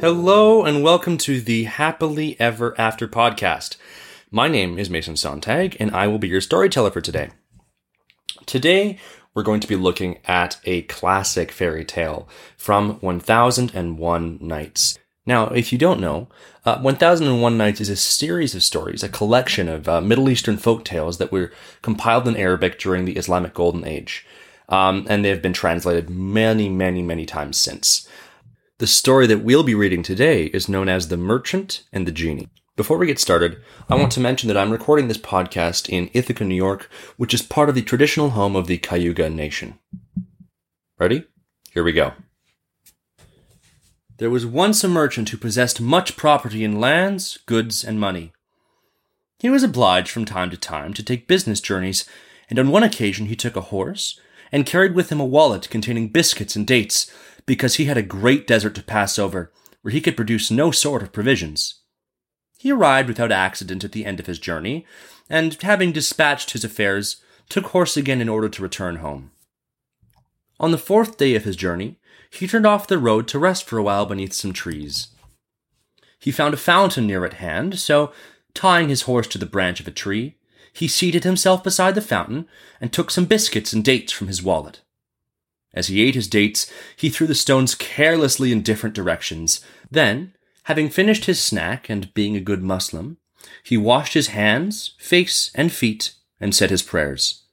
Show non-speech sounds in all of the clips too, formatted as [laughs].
Hello and welcome to the Happily Ever After podcast. My name is Mason Sontag and I will be your storyteller for today. Today, we're going to be looking at a classic fairy tale from 1001 Nights. Now, if you don't know, uh, 1001 Nights is a series of stories, a collection of uh, Middle Eastern folk tales that were compiled in Arabic during the Islamic Golden Age. Um, and they have been translated many, many, many times since. The story that we'll be reading today is known as The Merchant and the Genie. Before we get started, I want to mention that I'm recording this podcast in Ithaca, New York, which is part of the traditional home of the Cayuga Nation. Ready? Here we go. There was once a merchant who possessed much property in lands, goods, and money. He was obliged from time to time to take business journeys, and on one occasion he took a horse and carried with him a wallet containing biscuits and dates because he had a great desert to pass over, where he could produce no sort of provisions. He arrived without accident at the end of his journey, and having dispatched his affairs, took horse again in order to return home. On the fourth day of his journey, he turned off the road to rest for a while beneath some trees. He found a fountain near at hand, so, tying his horse to the branch of a tree, he seated himself beside the fountain and took some biscuits and dates from his wallet. As he ate his dates, he threw the stones carelessly in different directions. Then, having finished his snack and being a good Muslim, he washed his hands, face, and feet and said his prayers.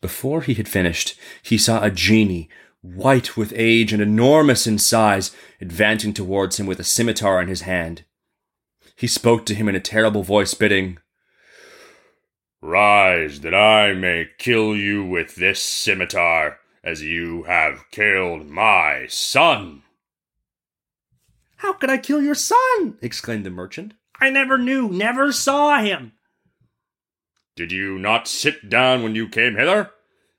Before he had finished, he saw a genie, white with age and enormous in size, advancing towards him with a scimitar in his hand. He spoke to him in a terrible voice, bidding, Rise, that I may kill you with this scimitar as you have killed my son. How could I kill your son? exclaimed the merchant. I never knew, never saw him. Did you not sit down when you came hither?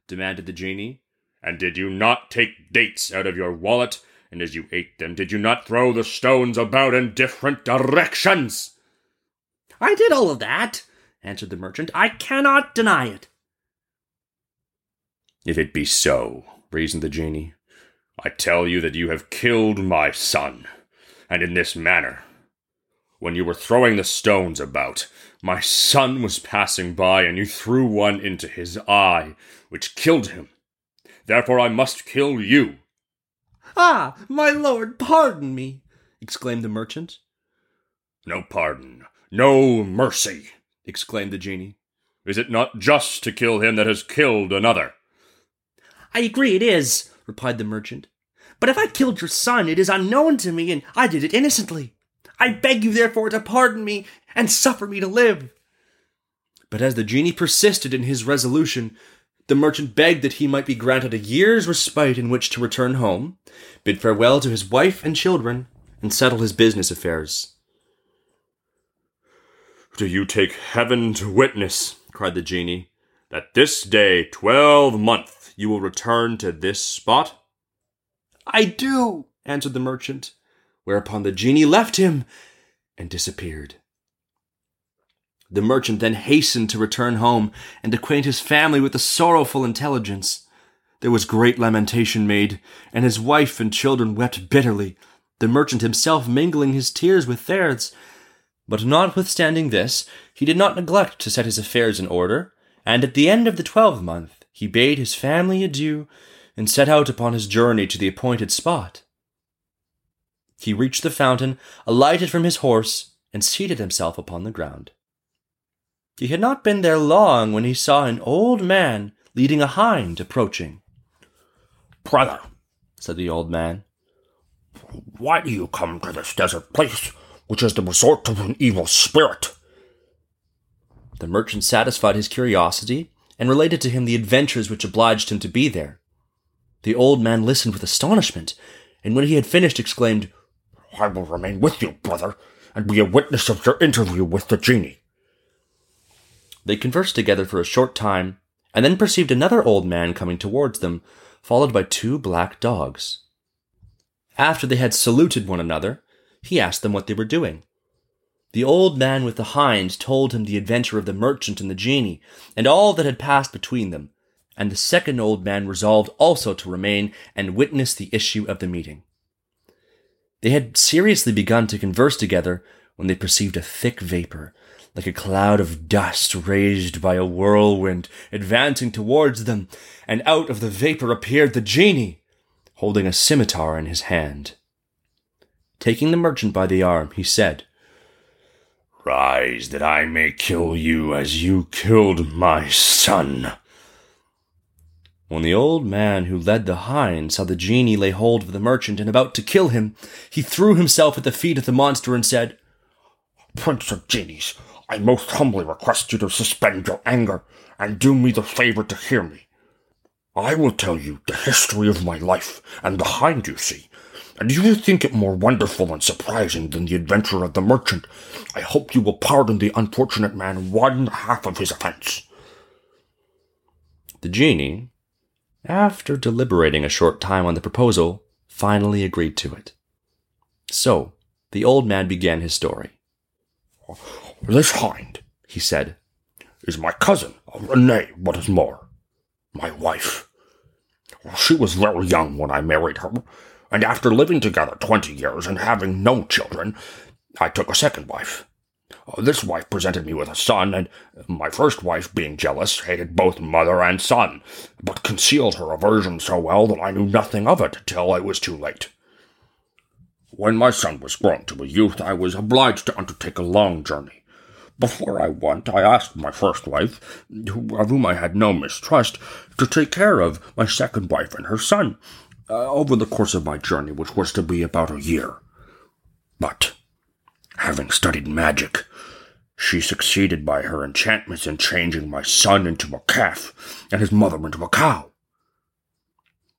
demanded the genie. And did you not take dates out of your wallet? And as you ate them, did you not throw the stones about in different directions? I did all of that, answered the merchant. I cannot deny it. If it be so, reasoned the genie, I tell you that you have killed my son, and in this manner. When you were throwing the stones about, my son was passing by, and you threw one into his eye, which killed him. Therefore I must kill you. Ah, my lord, pardon me, exclaimed the merchant. No pardon, no mercy, exclaimed the genie. Is it not just to kill him that has killed another? I agree it is, replied the merchant. But if I killed your son, it is unknown to me, and I did it innocently. I beg you, therefore, to pardon me and suffer me to live. But as the genie persisted in his resolution, the merchant begged that he might be granted a year's respite in which to return home, bid farewell to his wife and children, and settle his business affairs. Do you take heaven to witness, cried the genie, that this day twelve month you will return to this spot? I do, answered the merchant, whereupon the genie left him and disappeared. The merchant then hastened to return home and acquaint his family with the sorrowful intelligence. There was great lamentation made, and his wife and children wept bitterly, the merchant himself mingling his tears with theirs. But notwithstanding this, he did not neglect to set his affairs in order, and at the end of the twelvemonth he bade his family adieu and set out upon his journey to the appointed spot. He reached the fountain, alighted from his horse, and seated himself upon the ground. He had not been there long when he saw an old man leading a hind approaching. Brother, said the old man, why do you come to this desert place, which is the resort of an evil spirit? The merchant satisfied his curiosity and related to him the adventures which obliged him to be there. The old man listened with astonishment, and when he had finished, exclaimed, I will remain with you, brother, and be a witness of your interview with the genie. They conversed together for a short time, and then perceived another old man coming towards them, followed by two black dogs. After they had saluted one another, he asked them what they were doing. The old man with the hind told him the adventure of the merchant and the genie, and all that had passed between them, and the second old man resolved also to remain and witness the issue of the meeting. They had seriously begun to converse together when they perceived a thick vapor, like a cloud of dust raised by a whirlwind, advancing towards them, and out of the vapor appeared the genie, holding a scimitar in his hand. Taking the merchant by the arm, he said, Rise, that I may kill you as you killed my son. When the old man who led the hind saw the genie lay hold of the merchant and about to kill him, he threw himself at the feet of the monster and said, Prince of Genies, I most humbly request you to suspend your anger and do me the favor to hear me. I will tell you the history of my life and the hind you see, and you think it more wonderful and surprising than the adventure of the merchant, I hope you will pardon the unfortunate man one half of his offense. The genie, after deliberating a short time on the proposal, finally agreed to it. So, the old man began his story. This hind, he said, is my cousin, Renee, what is more, my wife. She was very young when I married her, and after living together twenty years and having no children, I took a second wife. Uh, this wife presented me with a son, and my first wife, being jealous, hated both mother and son, but concealed her aversion so well that I knew nothing of it till it was too late. When my son was grown to a youth, I was obliged to undertake a long journey. Before I went, I asked my first wife, of whom I had no mistrust, to take care of my second wife and her son, uh, over the course of my journey, which was to be about a year. But, having studied magic, she succeeded by her enchantments in changing my son into a calf and his mother into a cow.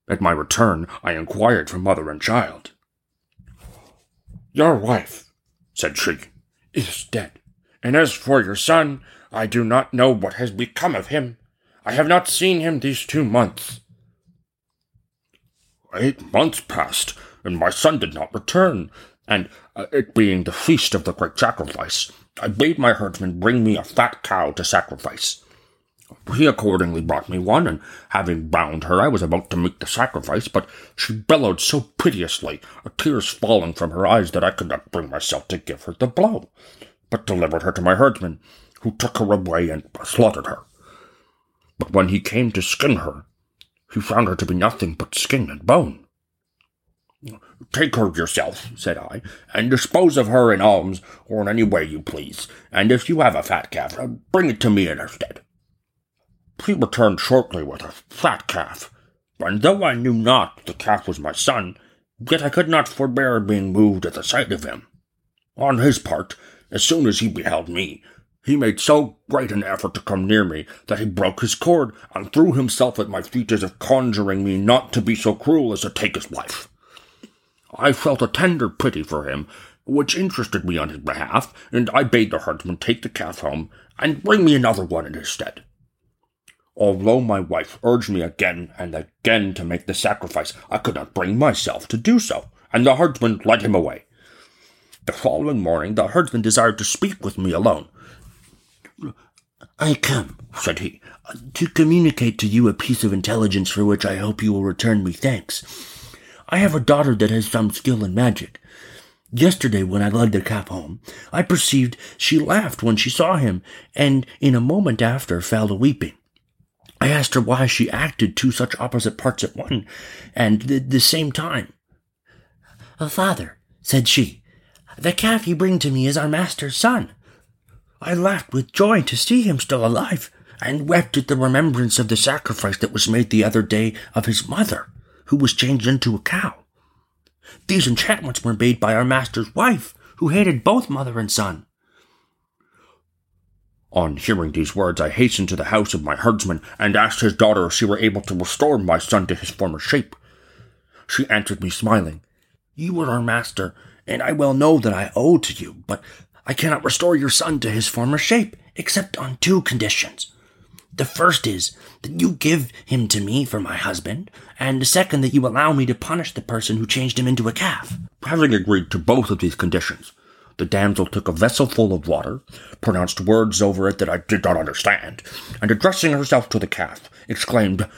At my return, I inquired for mother and child. Your wife, said she, is dead, and as for your son, I do not know what has become of him. I have not seen him these two months. Eight months passed, and my son did not return, and uh, it being the feast of the great sacrifice, I bade my herdsman bring me a fat cow to sacrifice. He accordingly brought me one, and having bound her, I was about to make the sacrifice, but she bellowed so piteously, tears falling from her eyes, that I could not bring myself to give her the blow, but delivered her to my herdsman, who took her away and slaughtered her. But when he came to skin her, he found her to be nothing but skin and bone. Take her yourself, said I, and dispose of her in alms or in any way you please, and if you have a fat calf, bring it to me in her stead. He returned shortly with a fat calf, and though I knew not the calf was my son, yet I could not forbear being moved at the sight of him. On his part, as soon as he beheld me, he made so great an effort to come near me that he broke his cord and threw himself at my feet as if conjuring me not to be so cruel as to take his life. I felt a tender pity for him, which interested me on his behalf, and I bade the herdsman take the calf home and bring me another one in his stead. Although my wife urged me again and again to make the sacrifice, I could not bring myself to do so, and the herdsman led him away. The following morning, the herdsman desired to speak with me alone. I come, said he, to communicate to you a piece of intelligence for which I hope you will return me thanks. I have a daughter that has some skill in magic. Yesterday, when I led the calf home, I perceived she laughed when she saw him, and in a moment after fell to weeping. I asked her why she acted two such opposite parts at one and the, the same time. Father, said she, the calf you bring to me is our master's son. I laughed with joy to see him still alive, and wept at the remembrance of the sacrifice that was made the other day of his mother, who was changed into a cow. These enchantments were made by our master's wife, who hated both mother and son. On hearing these words, I hastened to the house of my herdsman and asked his daughter if she were able to restore my son to his former shape. She answered me smiling, You are our master, and I well know that I owe to you, but I cannot restore your son to his former shape, except on two conditions. The first is that you give him to me for my husband, and the second that you allow me to punish the person who changed him into a calf. Having agreed to both of these conditions, the damsel took a vessel full of water, pronounced words over it that I did not understand, and addressing herself to the calf, exclaimed,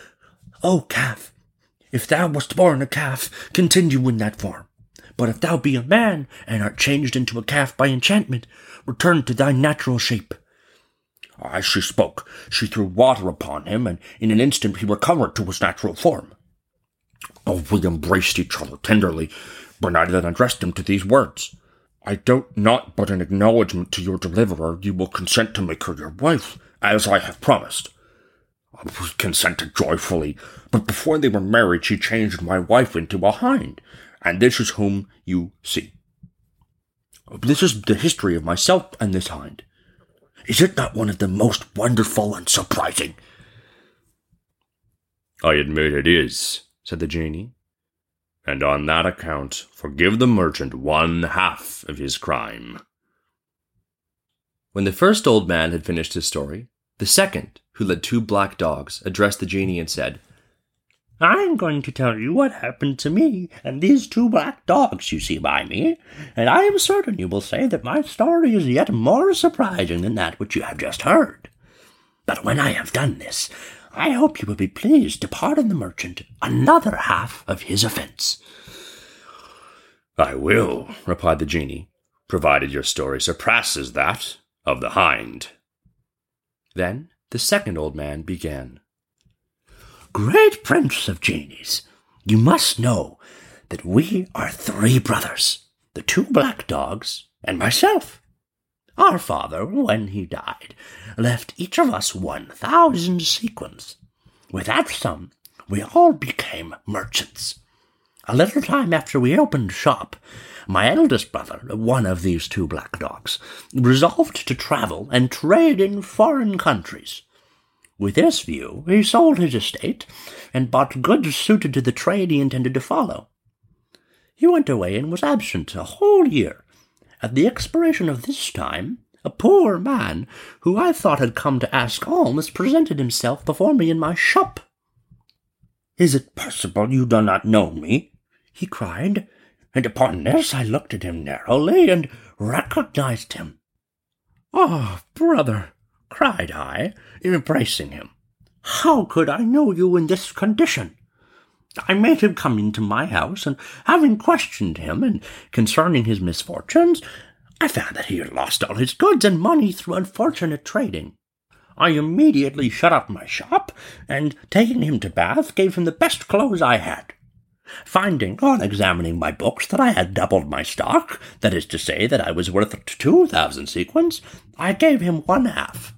O calf, if thou wast born a calf, continue in that form. But if thou be a man, and art changed into a calf by enchantment, return to thy natural shape. As she spoke, she threw water upon him, and in an instant he recovered to his natural form. Oh, we embraced each other tenderly, I then addressed him to these words. I doubt not but in acknowledgment to your deliverer you will consent to make her your wife, as I have promised. I consented joyfully, but before they were married she changed my wife into a hind, and this is whom you see. This is the history of myself and this hind. Is it not one of the most wonderful and surprising? I admit it is, said the genie, and on that account forgive the merchant one half of his crime. When the first old man had finished his story, the second, who led two black dogs, addressed the genie and said, I'm going to tell you what happened to me and these two black dogs you see by me, and I am certain you will say that my story is yet more surprising than that which you have just heard. But when I have done this, I hope you will be pleased to pardon the merchant another half of his offense. I will, replied the genie, provided your story surpasses that of the hind. Then the second old man began. Great prince of genies, you must know that we are three brothers, the two black dogs and myself. Our father, when he died, left each of us one thousand sequins. With that sum, we all became merchants. A little time after we opened shop, my eldest brother, one of these two black dogs, resolved to travel and trade in foreign countries. With this view, he sold his estate and bought goods suited to the trade he intended to follow. He went away and was absent a whole year, at the expiration of this time, a poor man, who I thought had come to ask alms, presented himself before me in my shop. Is it possible you do not know me? he cried, and upon this I looked at him narrowly and recognized him. Ah, oh, brother, cried I, embracing him, how could I know you in this condition? I made him come into my house, and having questioned him and concerning his misfortunes, I found that he had lost all his goods and money through unfortunate trading. I immediately shut up my shop, and taking him to Bath, gave him the best clothes I had. Finding, on examining my books, that I had doubled my stock, that is to say, that I was worth two thousand sequins, I gave him one half.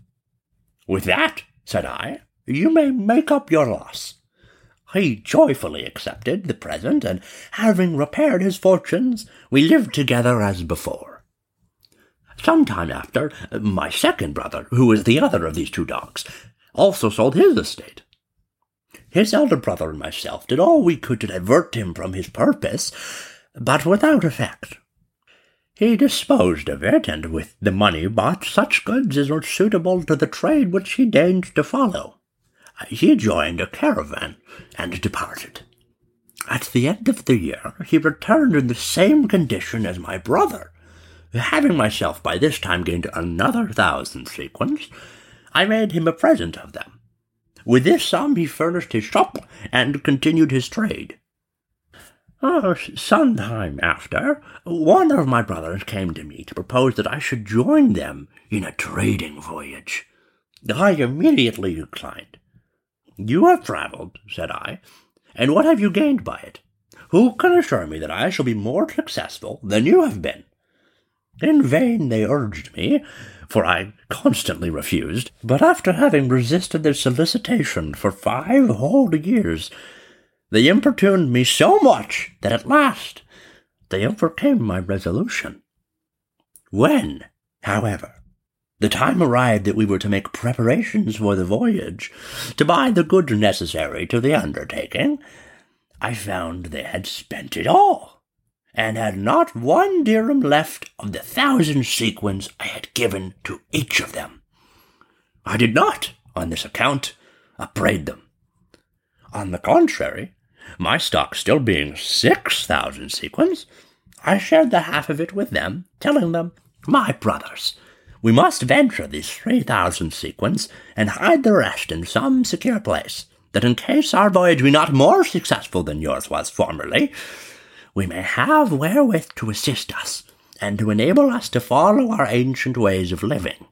With that, said I, you may make up your loss. He joyfully accepted the present, and having repaired his fortunes, we lived together as before. Some time after, my second brother, who was the other of these two dogs, also sold his estate. His elder brother and myself did all we could to divert him from his purpose, but without effect. He disposed of it, and with the money bought such goods as were suitable to the trade which he deigned to follow he joined a caravan and departed. At the end of the year, he returned in the same condition as my brother. Having myself by this time gained another thousand sequins, I made him a present of them. With this sum he furnished his shop and continued his trade. Some time after, one of my brothers came to me to propose that I should join them in a trading voyage. I immediately declined. You have travelled, said I, and what have you gained by it? Who can assure me that I shall be more successful than you have been? In vain they urged me, for I constantly refused, but after having resisted their solicitation for five whole years, they importuned me so much that at last they overcame my resolution. When, however, the time arrived that we were to make preparations for the voyage, to buy the goods necessary to the undertaking. I found they had spent it all, and had not one dirham left of the thousand sequins I had given to each of them. I did not, on this account, upbraid them. On the contrary, my stock still being six thousand sequins, I shared the half of it with them, telling them, My brothers, we must venture these 3,000 sequins and hide the rest in some secure place, that in case our voyage be not more successful than yours was formerly, we may have wherewith to assist us, and to enable us to follow our ancient ways of living.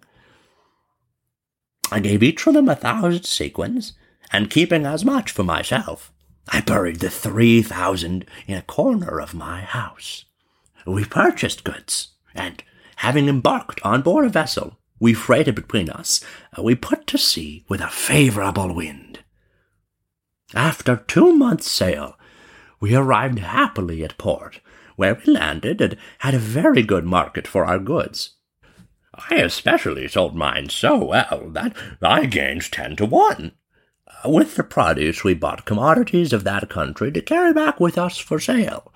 I gave each of them a thousand sequins, and keeping as much for myself, I buried the three thousand in a corner of my house. We purchased goods, and having embarked on board a vessel, we freighted between us, uh, we put to sea with a favourable wind. After two months' sail, we arrived happily at port, where we landed and had a very good market for our goods. I especially sold mine so well that I gained ten to one. With the produce, we bought commodities of that country to carry back with us for sale.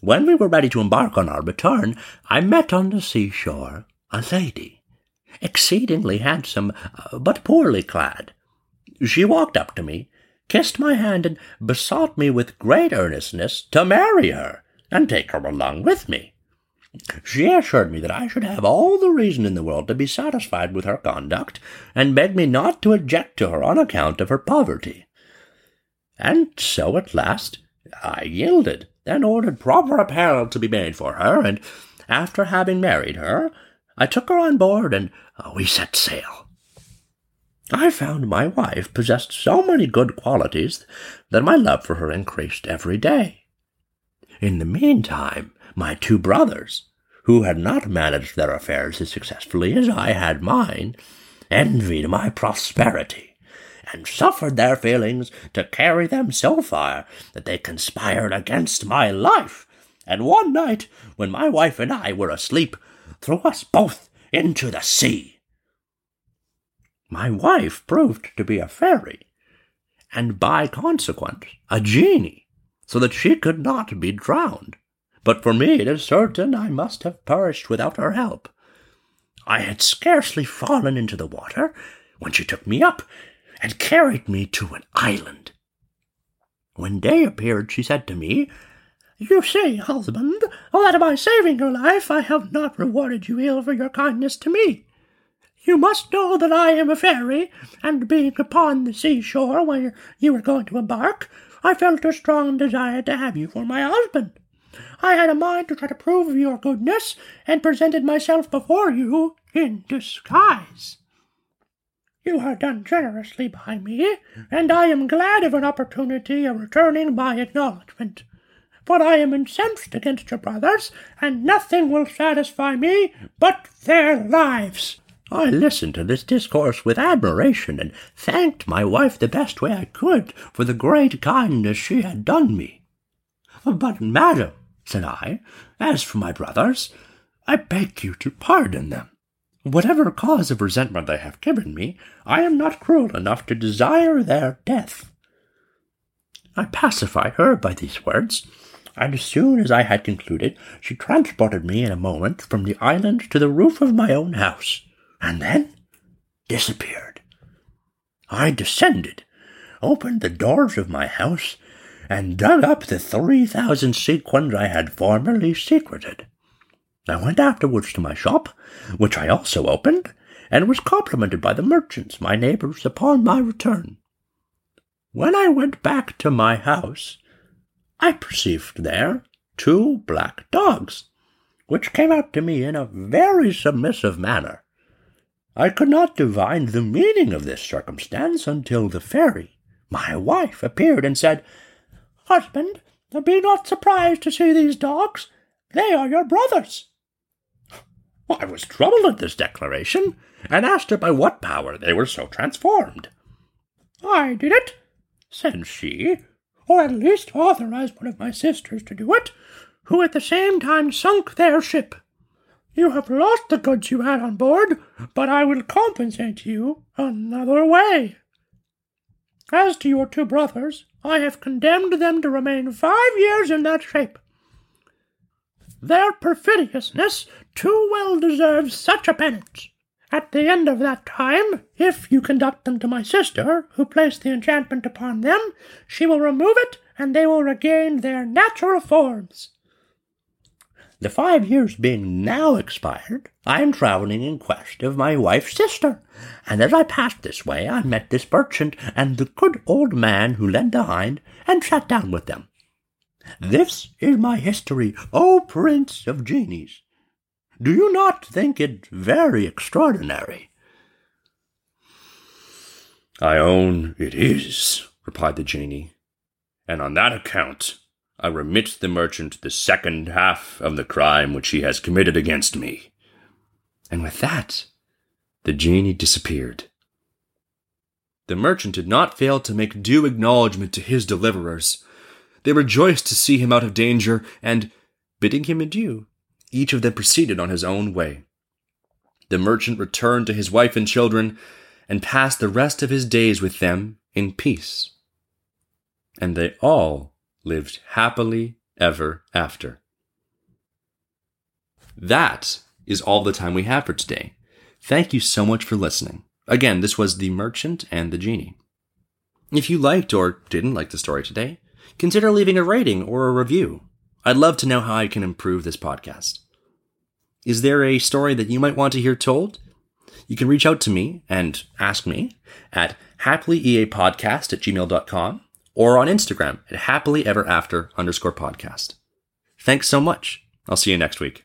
When we were ready to embark on our return, I met on the seashore a lady, exceedingly handsome, uh, but poorly clad. She walked up to me, kissed my hand, and besought me with great earnestness to marry her and take her along with me. She assured me that I should have all the reason in the world to be satisfied with her conduct, and begged me not to object to her on account of her poverty. And so at last I yielded, and ordered proper apparel to be made for her, and after having married her, I took her on board, and uh, we set sail. I found my wife possessed so many good qualities that my love for her increased every day. In the meantime, my two brothers, who had not managed their affairs as successfully as I had mine, envied my prosperity, and suffered their feelings to carry them so far that they conspired against my life, and one night, when my wife and I were asleep, threw us both into the sea. My wife proved to be a fairy, and by consequence a genie, so that she could not be drowned. But for me it is certain I must have perished without her help. I had scarcely fallen into the water when she took me up and carried me to an island. When day appeared, she said to me, You see, husband, that by saving your life I have not rewarded you ill for your kindness to me. You must know that I am a fairy, and being upon the seashore where you were going to embark, I felt a strong desire to have you for my husband. I had a mind to try to prove your goodness, and presented myself before you in disguise. You have done generously by me, and I am glad of an opportunity of returning my acknowledgment. For I am incensed against your brothers, and nothing will satisfy me but their lives. I listened to this discourse with admiration, and thanked my wife the best way I could for the great kindness she had done me. But, madam, said I, as for my brothers, I beg you to pardon them. Whatever cause of resentment they have given me, I am not cruel enough to desire their death. I pacified her by these words, and as soon as I had concluded, she transported me in a moment from the island to the roof of my own house and then disappeared. I descended, opened the doors of my house, and dug up the three thousand sequins I had formerly secreted. I went afterwards to my shop, which I also opened, and was complimented by the merchants, my neighbors, upon my return. When I went back to my house, I perceived there two black dogs, which came out to me in a very submissive manner. I could not divine the meaning of this circumstance until the fairy, my wife, appeared and said, Husband, be not surprised to see these dogs. They are your brothers. [laughs] I was troubled at this declaration, and asked her by what power they were so transformed. I did it, said she, or at least authorized one of my sisters to do it, who at the same time sunk their ship. You have lost the goods you had on board, but I will compensate you another way. As to your two brothers, I have condemned them to remain five years in that shape. Their perfidiousness too well deserves such a penance. At the end of that time, if you conduct them to my sister, who placed the enchantment upon them, she will remove it, and they will regain their natural forms. The five years being now expired, I am travelling in quest of my wife's sister, and as I passed this way I met this merchant and the good old man who led behind, and sat down with them. This is my history, O Prince of Genies. Do you not think it very extraordinary? I own it is, replied the genie, and on that account I remit the merchant the second half of the crime which he has committed against me. And with that, the genie disappeared. The merchant did not fail to make due acknowledgment to his deliverers. They rejoiced to see him out of danger, and, bidding him adieu, each of them proceeded on his own way. The merchant returned to his wife and children, and passed the rest of his days with them in peace. And they all lived happily ever after. That is all the time we have for today. Thank you so much for listening. Again, this was The Merchant and the Genie. If you liked or didn't like the story today, consider leaving a rating or a review. I'd love to know how I can improve this podcast. Is there a story that you might want to hear told? You can reach out to me and ask me at happilyEApodcast at gmail.com or on Instagram at happilyeverafter underscore podcast. Thanks so much. I'll see you next week.